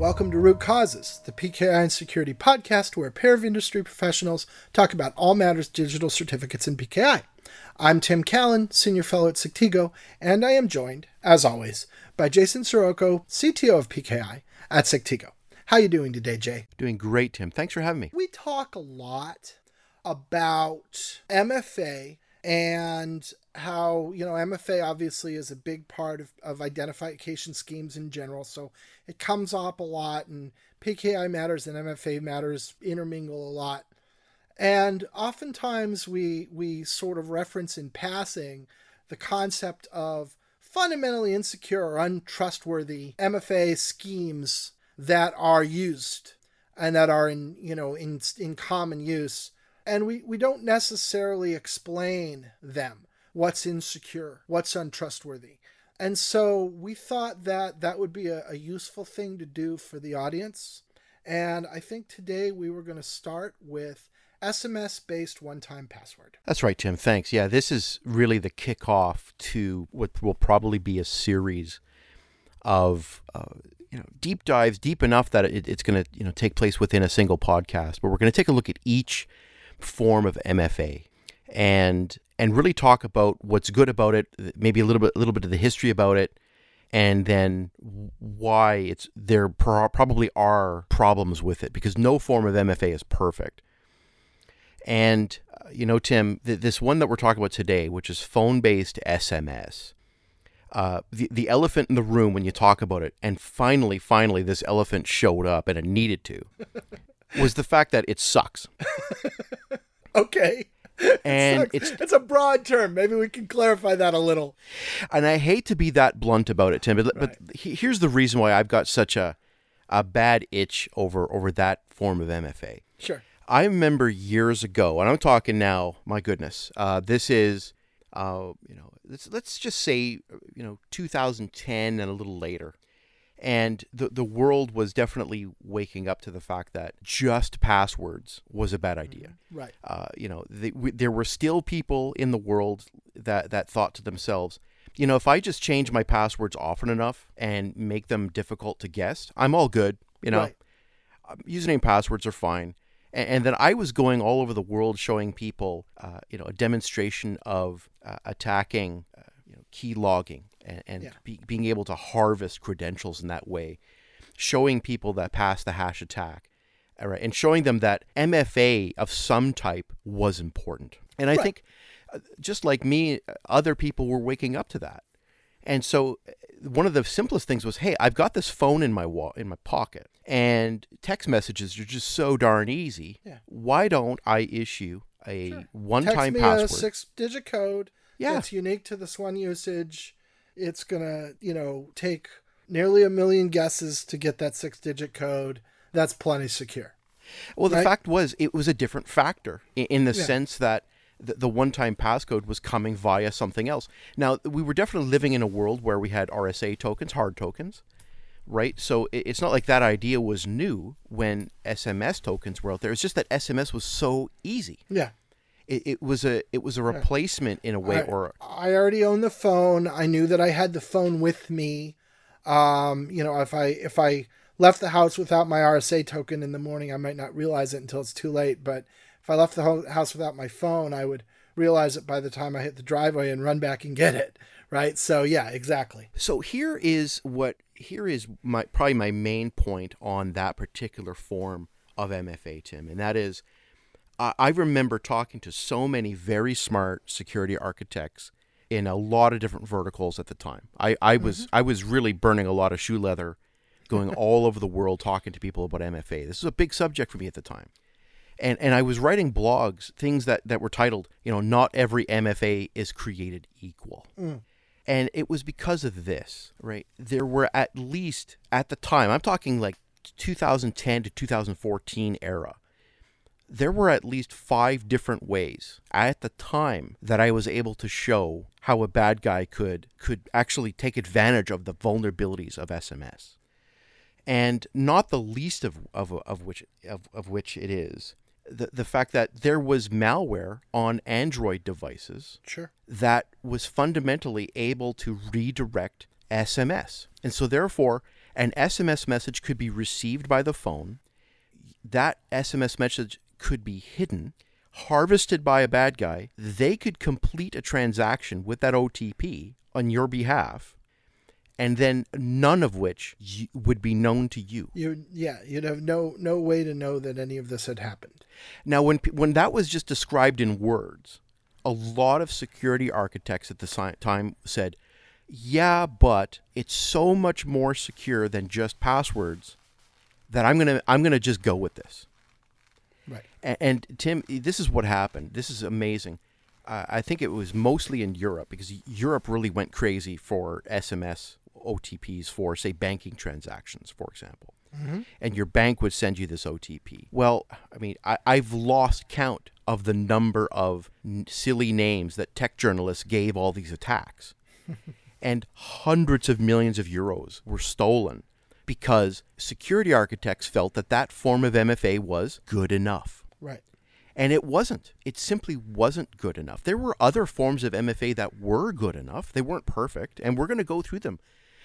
welcome to Root Causes, the PKI and Security podcast where a pair of industry professionals talk about all matters digital certificates and PKI. I'm Tim Callan, Senior Fellow at Sectigo, and I am joined, as always, by Jason Soroko, CTO of PKI at Sectigo. How you doing today, Jay? Doing great, Tim. Thanks for having me. We talk a lot about MFA and how you know MFA obviously is a big part of, of identification schemes in general, so it comes up a lot, and PKI matters and MFA matters intermingle a lot, and oftentimes we we sort of reference in passing the concept of fundamentally insecure or untrustworthy MFA schemes that are used and that are in you know in in common use and we, we don't necessarily explain them what's insecure, what's untrustworthy. And so we thought that that would be a, a useful thing to do for the audience. And I think today we were going to start with SMS based one time password. That's right, Tim. Thanks. Yeah, this is really the kickoff to what will probably be a series of. Uh, you know, deep dives, deep enough that it, it's going to you know take place within a single podcast. But we're going to take a look at each form of MFA and and really talk about what's good about it, maybe a little bit a little bit of the history about it, and then why it's there pro- probably are problems with it because no form of MFA is perfect. And uh, you know, Tim, th- this one that we're talking about today, which is phone-based SMS, uh, the the elephant in the room when you talk about it, and finally, finally, this elephant showed up, and it needed to, was the fact that it sucks. okay. And it it's it's a broad term. Maybe we can clarify that a little. And I hate to be that blunt about it, Tim, but, Right. but he- here's the reason why I've got such a a bad itch over over that form of MFA. Sure. I remember years ago, and I'm talking now. My goodness, uh, this is, uh, you know, let's let's just say, you know, 2010 and a little later, and the the world was definitely waking up to the fact that just passwords was a bad idea. Right. Uh, you know, the, we, there were still people in the world that that thought to themselves, you know, if I just change my passwords often enough and make them difficult to guess, I'm all good. You know, Right. um, username passwords are fine. And, and then I was going all over the world showing people, uh, you know, a demonstration of uh, attacking, uh, you know, key logging and, and Yeah. be, being able to harvest credentials in that way, showing people that pass the hash attack, right, and showing them that MFA of some type was important. And I Right. think, uh, just like me, uh, other people were waking up to that. And so uh, one of the simplest things was, hey, I've got this phone in my wa- in my pocket, and text messages are just so darn easy. Yeah. Why don't I issue a Sure. one-time Text me password? a six-digit code Yeah. that's unique to this one usage. It's gonna, you know, take nearly a million guesses to get that six-digit code. That's plenty secure. Well, the right? fact was, it was a different factor in, the Yeah. sense that the, the one-time passcode was coming via something else. Now, we were definitely living in a world where we had RSA tokens, hard tokens, right? So it's not like that idea was new when SMS tokens were out there. It's just that SMS was so easy. Yeah. It, it was a it was a replacement in a way, I, or I already own the phone. I knew that I had the phone with me. Um, you know, if I if I left the house without my RSA token in the morning, I might not realize it until it's too late. But if I left the house without my phone, I would realize it by the time I hit the driveway and run back and get it. Right. So yeah, exactly. So here is what here is my probably my main point on that particular form of MFA, Tim, and that is I, I remember talking to so many very smart security architects in a lot of different verticals at the time. I, I was mm-hmm. I was really burning a lot of shoe leather, going all over the world talking to people about MFA. This was a big subject for me at the time. And, and I was writing blogs, things that, that were titled, you know, not every MFA is created equal. Mm. And it was because of this, right? There were at least at the time, I'm talking like 2010 to 2014 era, there were at least five different ways at the time that I was able to show how a bad guy could could actually take advantage of the vulnerabilities of SMS. And not the least of, of, of which of, of which it is the, the fact that there was malware on Android devices Sure. that was fundamentally able to redirect SMS. And so, therefore, An SMS message could be received by the phone. That SMS message could be hidden, harvested by a bad guy. They could complete a transaction with that OTP on your behalf, and then none of which would be known to you. You yeah, you'd have no no way to know that any of this had happened. Now, when when that was just described in words, a lot of security architects at the time said, "Yeah, but it's so much more secure than just passwords that I'm gonna I'm gonna just go with this." Right. And, and Tim, this is what happened. This is amazing. Uh, I think it was mostly in Europe because Europe really went crazy for SMS OTPs for, say, banking transactions, for example. And your bank would send you this OTP. Well, I mean, I, I've lost count of the number of n- silly names that tech journalists gave all these attacks. and hundreds of millions of euros were stolen because security architects felt that that form of MFA was good enough. Right. And it wasn't. It simply wasn't good enough. There were other forms of MFA that were good enough. They weren't perfect, and we're going to go through them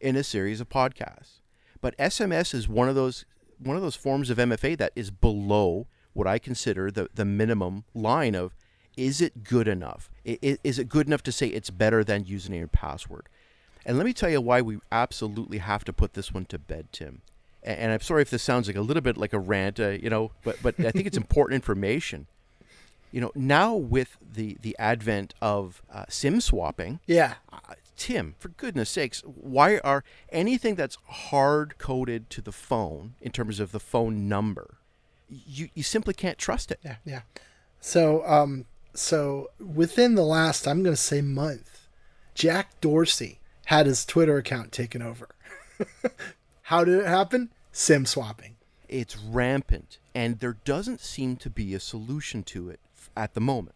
in a series of podcasts. But SMS is one of those one of those forms of MFA that is below what I consider the the minimum line of is it good enough? I- i- Is it good enough to say it's better than username and password? And let me tell you why we absolutely have to put this one to bed, Tim. And I'm sorry if this sounds like a little bit like a rant, uh, you know, but but I think it's important information. You know, now with the the advent of uh, SIM swapping, Yeah. uh, Tim, for goodness sakes, why are anything that's hard coded to the phone in terms of the phone number, you you simply can't trust it. Yeah, yeah. So, um, so within the last, I'm going to say month, Jack Dorsey had his Twitter account taken over. How did it happen? Sim swapping. It's rampant, and there doesn't seem to be a solution to it at the moment.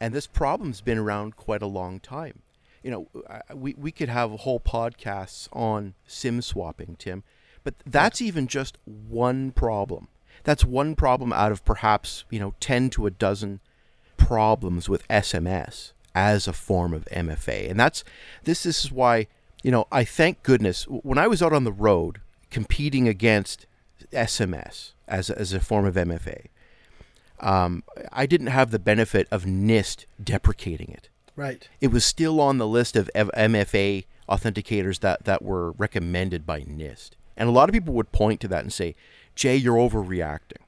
And this problem's been around quite a long time. You know, uh, we, we could have whole podcasts on SIM swapping, Tim, but that's even just one problem. That's one problem out of perhaps, you know, 10 to a dozen problems with SMS as a form of MFA. And that's this, this is why, you know, I thank goodness when I was out on the road competing against SMS as a, as a form of MFA, um, I didn't have the benefit of NIST deprecating it. Right. It was still on the list of MFA authenticators that, that were recommended by NIST. And a lot of people would point to that and say, Jay, you're overreacting.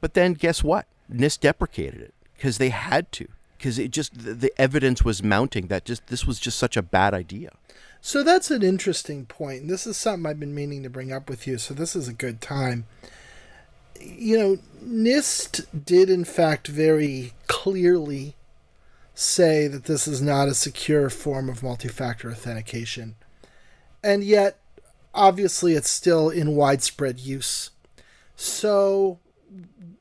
But then guess what? NIST deprecated it because they had to. Because it just the, the evidence was mounting that just this was just such a bad idea. So that's an interesting point. This is something I've been meaning to bring up with you. So this is a good time. You know, NIST did in fact very clearly say that this is not a secure form of multi factor authentication. And yet, obviously, it's still in widespread use. So,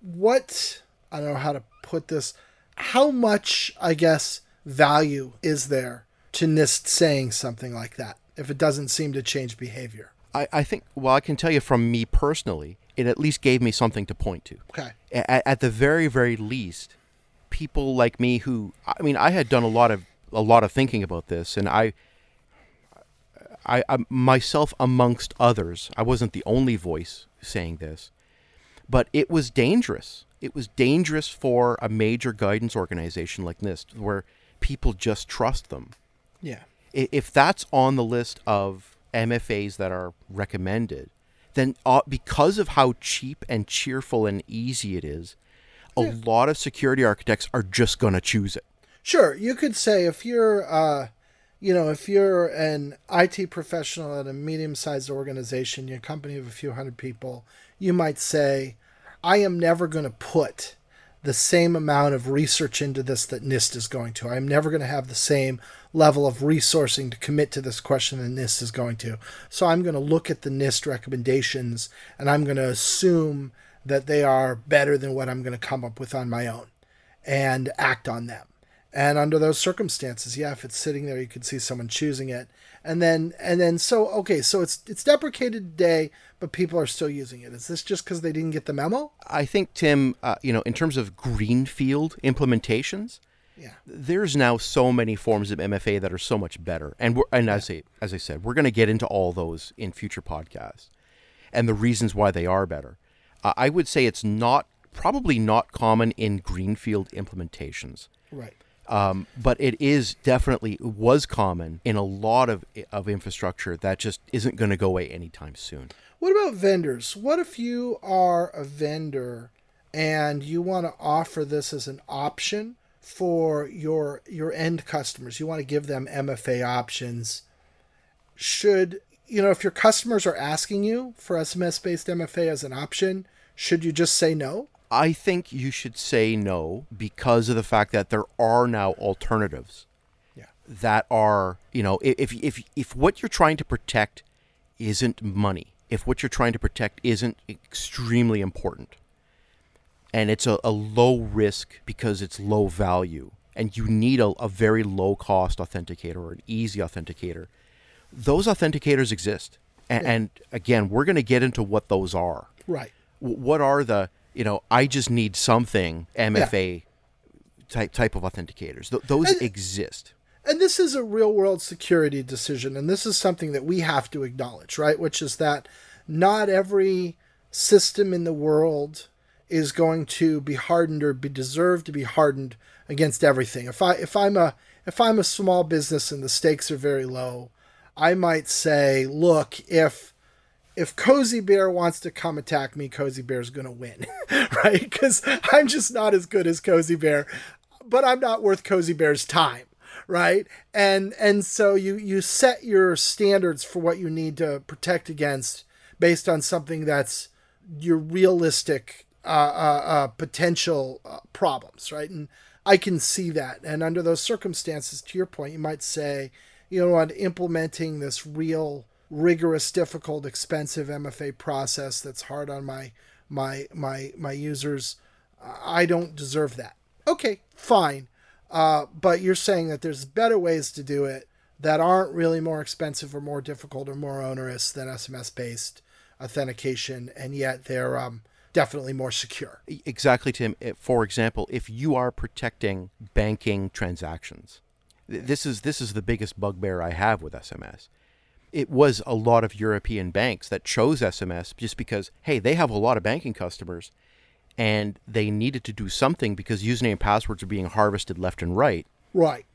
what, I don't know how to put this, how much, I guess, value is there to NIST saying something like that if it doesn't seem to change behavior? I, I think, well, I can tell you from me personally, it at least gave me something to point to. Okay. At, at the very, very least, people like me who, I mean, I had done a lot of a lot of thinking about this, and I, I, I myself amongst others, I wasn't the only voice saying this, but it was dangerous. It was dangerous for a major guidance organization like NIST, where people just trust them. Yeah. If that's on the list of MFAs that are recommended, then uh, because of how cheap and cheerful and easy it is, a lot of security architects are just going to choose it. Sure, you could say if you're, uh, you know, if you're an IT professional at a medium-sized organization, your company of a few hundred people, you might say, "I am never going to put the same amount of research into this that NIST is going to. I'm never going to have the same level of resourcing to commit to this question that NIST is going to. So I'm going to look at the NIST recommendations and I'm going to assume that they are better than what I'm going to come up with on my own and act on them. And under those circumstances, yeah, if it's sitting there, you could see someone choosing it. And then, and then, so okay, so it's it's deprecated today, but people are still using it. Is this just because they didn't get the memo? I think Tim, uh, you know, in terms of greenfield implementations, Yeah. there's now so many forms of MFA that are so much better. And we're, and as I as I said, we're going to get into all those in future podcasts and the reasons why they are better. Uh, I would say it's not probably not common in greenfield implementations. Right. Um, but it is definitely was common in a lot of of infrastructure that just isn't going to go away anytime soon. What about vendors? What if you are a vendor and you want to offer this as an option for your your end customers? You want to give them MFA options. Should you know if your customers are asking you for SMS based MFA as an option, should you just say no? I think you should say no because of the fact that there are now alternatives. Yeah. That are, you know, if if if what you're trying to protect isn't money, if what you're trying to protect isn't extremely important, and it's a, a low risk because it's low value, and you need a, a very low cost authenticator or an easy authenticator, those authenticators exist. And, Yeah. and again, we're going to get into what those are Right. what are the you know i just need something mfa type type of authenticators Th- those And- exist And this is a real world security decision, and this is something that we have to acknowledge, right? Which is that not every system in the world is going to be hardened or be deserved to be hardened against everything. If I if I'm a if I'm a small business and the stakes are very low, I might say, look, if if Cozy Bear wants to come attack me, Cozy Bear's going to win, right? Because I'm just not as good as Cozy Bear, but I'm not worth Cozy Bear's time, right? And and so you you set your standards for what you need to protect against based on something that's your realistic uh, uh, uh, potential uh, problems, right? And I can see that. And under those circumstances, to your point, you might say, you know what, implementing this real rigorous, difficult, expensive MFA process that's hard on my my my my users. I don't deserve that. Okay, fine. Uh, but you're saying that there's better ways to do it that aren't really more expensive or more difficult or more onerous than SMS based authentication, and yet they're um, definitely more secure. Exactly tim for example if you are protecting banking transactions this is this is the biggest bugbear i have with sms it was a lot of european banks that chose sms just because hey they have a lot of banking customers and they needed to do something because username and passwords are being harvested left and right Right.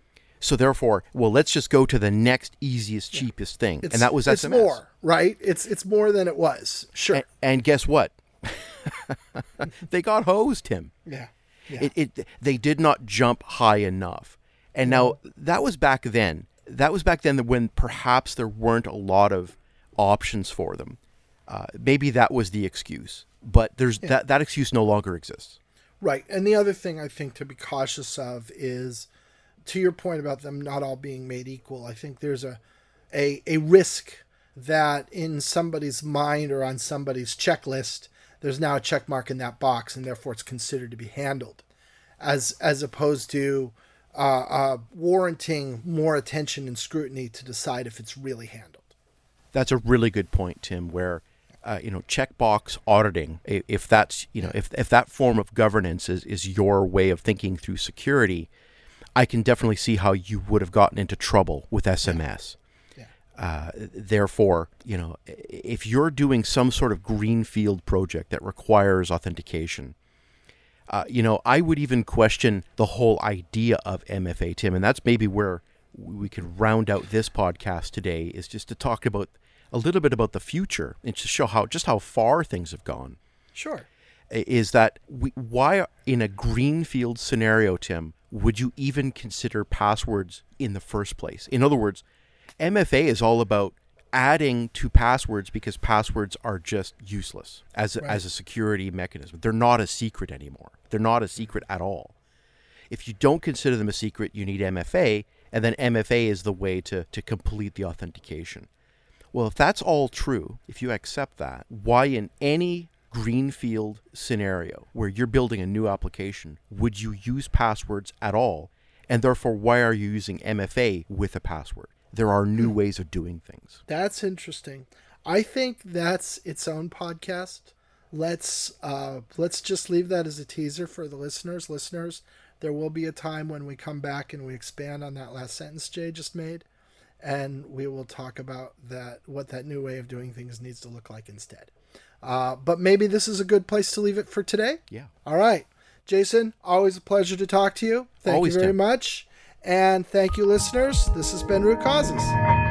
So therefore, well, let's just go to the next easiest, cheapest thing, It's, and that was SMS. it's more, right? It's it's more than it was. Sure. And, and guess what? they got hosed, Tim. yeah. Yeah. It, it they did not jump high enough, and now that was back then. That was back then when perhaps there weren't a lot of options for them. Uh, maybe that was the excuse, but there's that that excuse no longer exists. Right. And the other thing I think to be cautious of is to your point about them not all being made equal. I think there's a a, a risk that in somebody's mind or on somebody's checklist, there's now a check mark in that box and therefore it's considered to be handled as as opposed to uh, uh, warranting more attention and scrutiny to decide if it's really handled. That's a really good point, Tim. Where uh, you know checkbox auditing, if that's you know if if that form of governance is is your way of thinking through security, I can definitely see how you would have gotten into trouble with SMS. Yeah. Uh, therefore, you know, if you're doing some sort of greenfield project that requires authentication, uh, you know, I would even question the whole idea of MFA, Tim, and that's maybe where we could round out this podcast today is just to talk about a little bit about the future and to show how just how far things have gone. Sure. Is that we, why in a greenfield scenario, Tim, would you even consider passwords in the first place? In other words, MFA is all about adding to passwords because passwords are just useless as a, Right. as a security mechanism. They're not a secret anymore. They're not a secret at all. If you don't consider them a secret, you need MFA, and then MFA is the way to, to complete the authentication. Well, if that's all true, if you accept that, why in any greenfield scenario where you're building a new application would you use passwords at all? And therefore, why are you using MFA with a password? There are new ways of doing things. That's interesting. I think that's its own podcast. Let's uh, let's just leave that as a teaser for the listeners. Listeners, there will be a time when we come back and we expand on that last sentence Jay just made, and we will talk about that what that new way of doing things needs to look like instead. Uh, but maybe this is a good place to leave it for today. Yeah. All right. Jason, always a pleasure to talk to you. Thank Always, you very Tim. much. And thank you, listeners. This has been Root Causes.